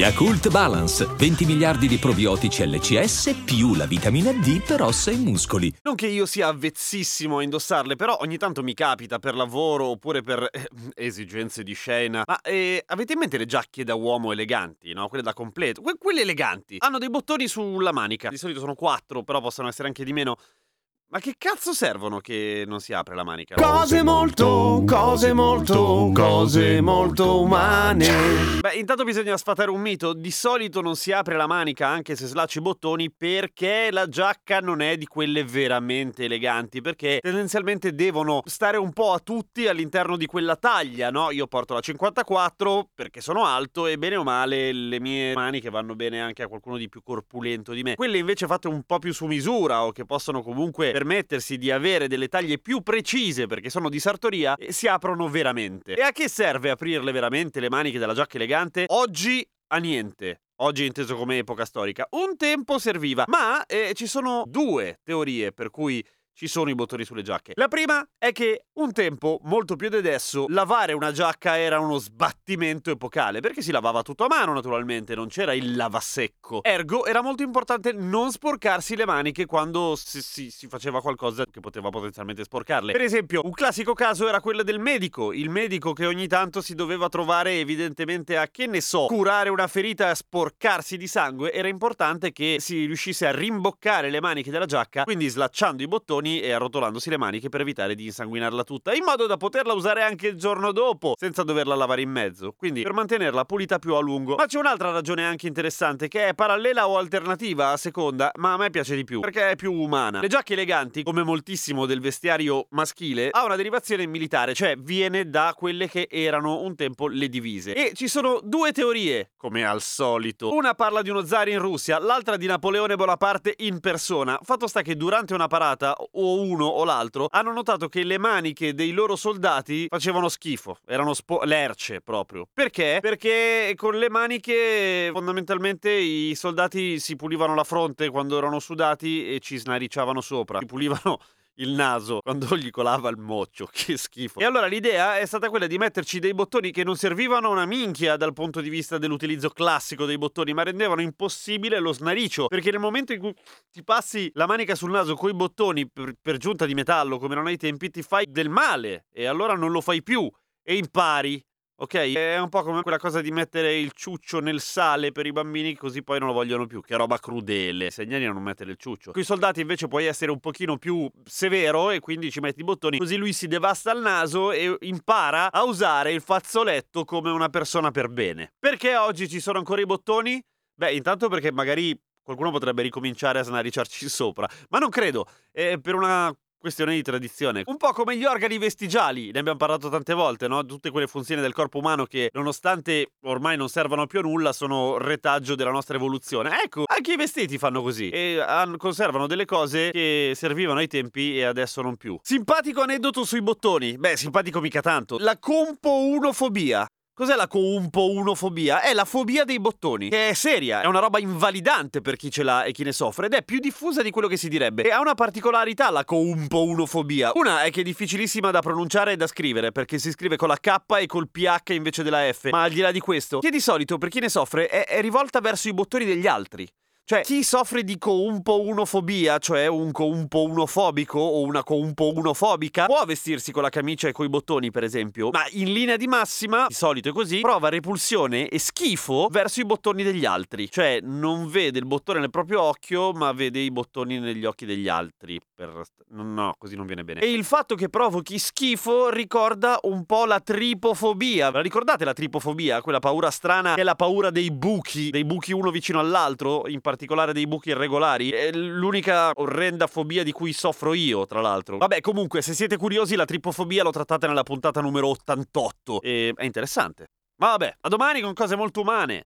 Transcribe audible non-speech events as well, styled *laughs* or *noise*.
Yakult Balance, 20 miliardi di probiotici LCS più la vitamina D per ossa e muscoli. Non che io sia avvezzissimo a indossarle, però ogni tanto mi capita per lavoro oppure per eh, esigenze di scena. Ma eh, avete in mente le giacche da uomo eleganti, no? Quelle da completo? Que- quelle eleganti. Hanno dei bottoni sulla manica. Di solito sono quattro, però possono essere anche di meno. Ma che cazzo servono che non si apre la manica? Cose molto, cose molto, cose molto umane. Beh, intanto bisogna sfatare un mito. Di solito non si apre la manica anche se slacci i bottoni perché la giacca non è di quelle veramente eleganti. Perché tendenzialmente devono stare un po' a tutti all'interno di quella taglia, no? Io porto la 54 perché sono alto e bene o male le mie maniche vanno bene anche a qualcuno di più corpulento di me. Quelle invece fatte un po' più su misura o che possono comunque permettersi di avere delle taglie più precise perché sono di sartoria e si aprono veramente. E a che serve aprirle veramente le maniche della giacca elegante? Oggi a niente. Oggi inteso come epoca storica. Un tempo serviva, ma eh, ci sono due teorie per cui ci sono i bottoni sulle giacche. La prima è che un tempo, molto più di adesso, lavare una giacca era uno sbattimento epocale, perché si lavava tutto a mano naturalmente, non c'era il lavasecco. Ergo era molto importante non sporcarsi le maniche quando si, si, si faceva qualcosa che poteva potenzialmente sporcarle. Per esempio, un classico caso era quello del medico, il medico che ogni tanto si doveva trovare evidentemente a, che ne so, curare una ferita e sporcarsi di sangue, era importante che si riuscisse a rimboccare le maniche della giacca, quindi slacciando i bottoni e arrotolandosi le maniche per evitare di insanguinarla tutta, in modo da poterla usare anche il giorno dopo, senza doverla lavare in mezzo, quindi per mantenerla pulita più a lungo. Ma c'è un'altra ragione anche interessante, che è parallela o alternativa a seconda, ma a me piace di più, perché è più umana. Le giacche eleganti, come moltissimo del vestiario maschile, ha una derivazione militare, cioè viene da quelle che erano un tempo le divise. E ci sono due teorie, come al solito. Una parla di uno zar in Russia, l'altra di Napoleone Bonaparte in persona. Fatto sta che durante una parata o uno o l'altro, hanno notato che le maniche dei loro soldati facevano schifo, erano spo- lerce proprio. Perché? Perché con le maniche fondamentalmente i soldati si pulivano la fronte quando erano sudati e ci snaricciavano sopra, si pulivano il naso *laughs* quando gli colava il moccio, che schifo. E allora l'idea è stata quella di metterci dei bottoni che non servivano una minchia dal punto di vista dell'utilizzo classico dei bottoni, ma rendevano impossibile lo snaricio, perché nel momento in cui ti passi la manica sul naso coi bottoni per, per giunta di metallo, come non ai tempi, ti fai del male e allora non lo fai più e impari Ok, è un po' come quella cosa di mettere il ciuccio nel sale per i bambini così poi non lo vogliono più, che roba crudele. Segnali a non mettere il ciuccio. Con i soldati invece puoi essere un pochino più severo e quindi ci metti i bottoni, così lui si devasta il naso e impara a usare il fazzoletto come una persona per bene. Perché oggi ci sono ancora i bottoni? Beh, intanto perché magari qualcuno potrebbe ricominciare a snariciarci sopra, ma non credo. È per una questione di tradizione. Un po' come gli organi vestigiali, ne abbiamo parlato tante volte, no? Tutte quelle funzioni del corpo umano che, nonostante ormai non servano più a nulla, sono retaggio della nostra evoluzione. Ecco, anche i vestiti fanno così e conservano delle cose che servivano ai tempi e adesso non più. Simpatico aneddoto sui bottoni. Beh, simpatico mica tanto. La compo-unofobia. Cos'è la coumpo-unofobia? È la fobia dei bottoni, che è seria, è una roba invalidante per chi ce l'ha e chi ne soffre, ed è più diffusa di quello che si direbbe. E ha una particolarità la coumpo-unofobia. Una è che è difficilissima da pronunciare e da scrivere, perché si scrive con la K e col PH invece della F. Ma al di là di questo, che di solito per chi ne soffre è, è rivolta verso i bottoni degli altri. Cioè, chi soffre di coumpo-unofobia, cioè un coumpo-unofobico o una coumpo-unofobica, può vestirsi con la camicia e coi bottoni, per esempio, ma in linea di massima, di solito è così, prova repulsione e schifo verso i bottoni degli altri. Cioè, non vede il bottone nel proprio occhio, ma vede i bottoni negli occhi degli altri. Per... No, così non viene bene. E il fatto che provochi schifo ricorda un po' la tripofobia. La ricordate la tripofobia? Quella paura strana che è la paura dei buchi, dei buchi uno vicino all'altro, in particolare particolare dei buchi irregolari. È l'unica orrenda fobia di cui soffro io, tra l'altro. Vabbè, comunque, se siete curiosi, la tripofobia l'ho trattata nella puntata numero 88 e è interessante. Ma vabbè, a domani con cose molto umane.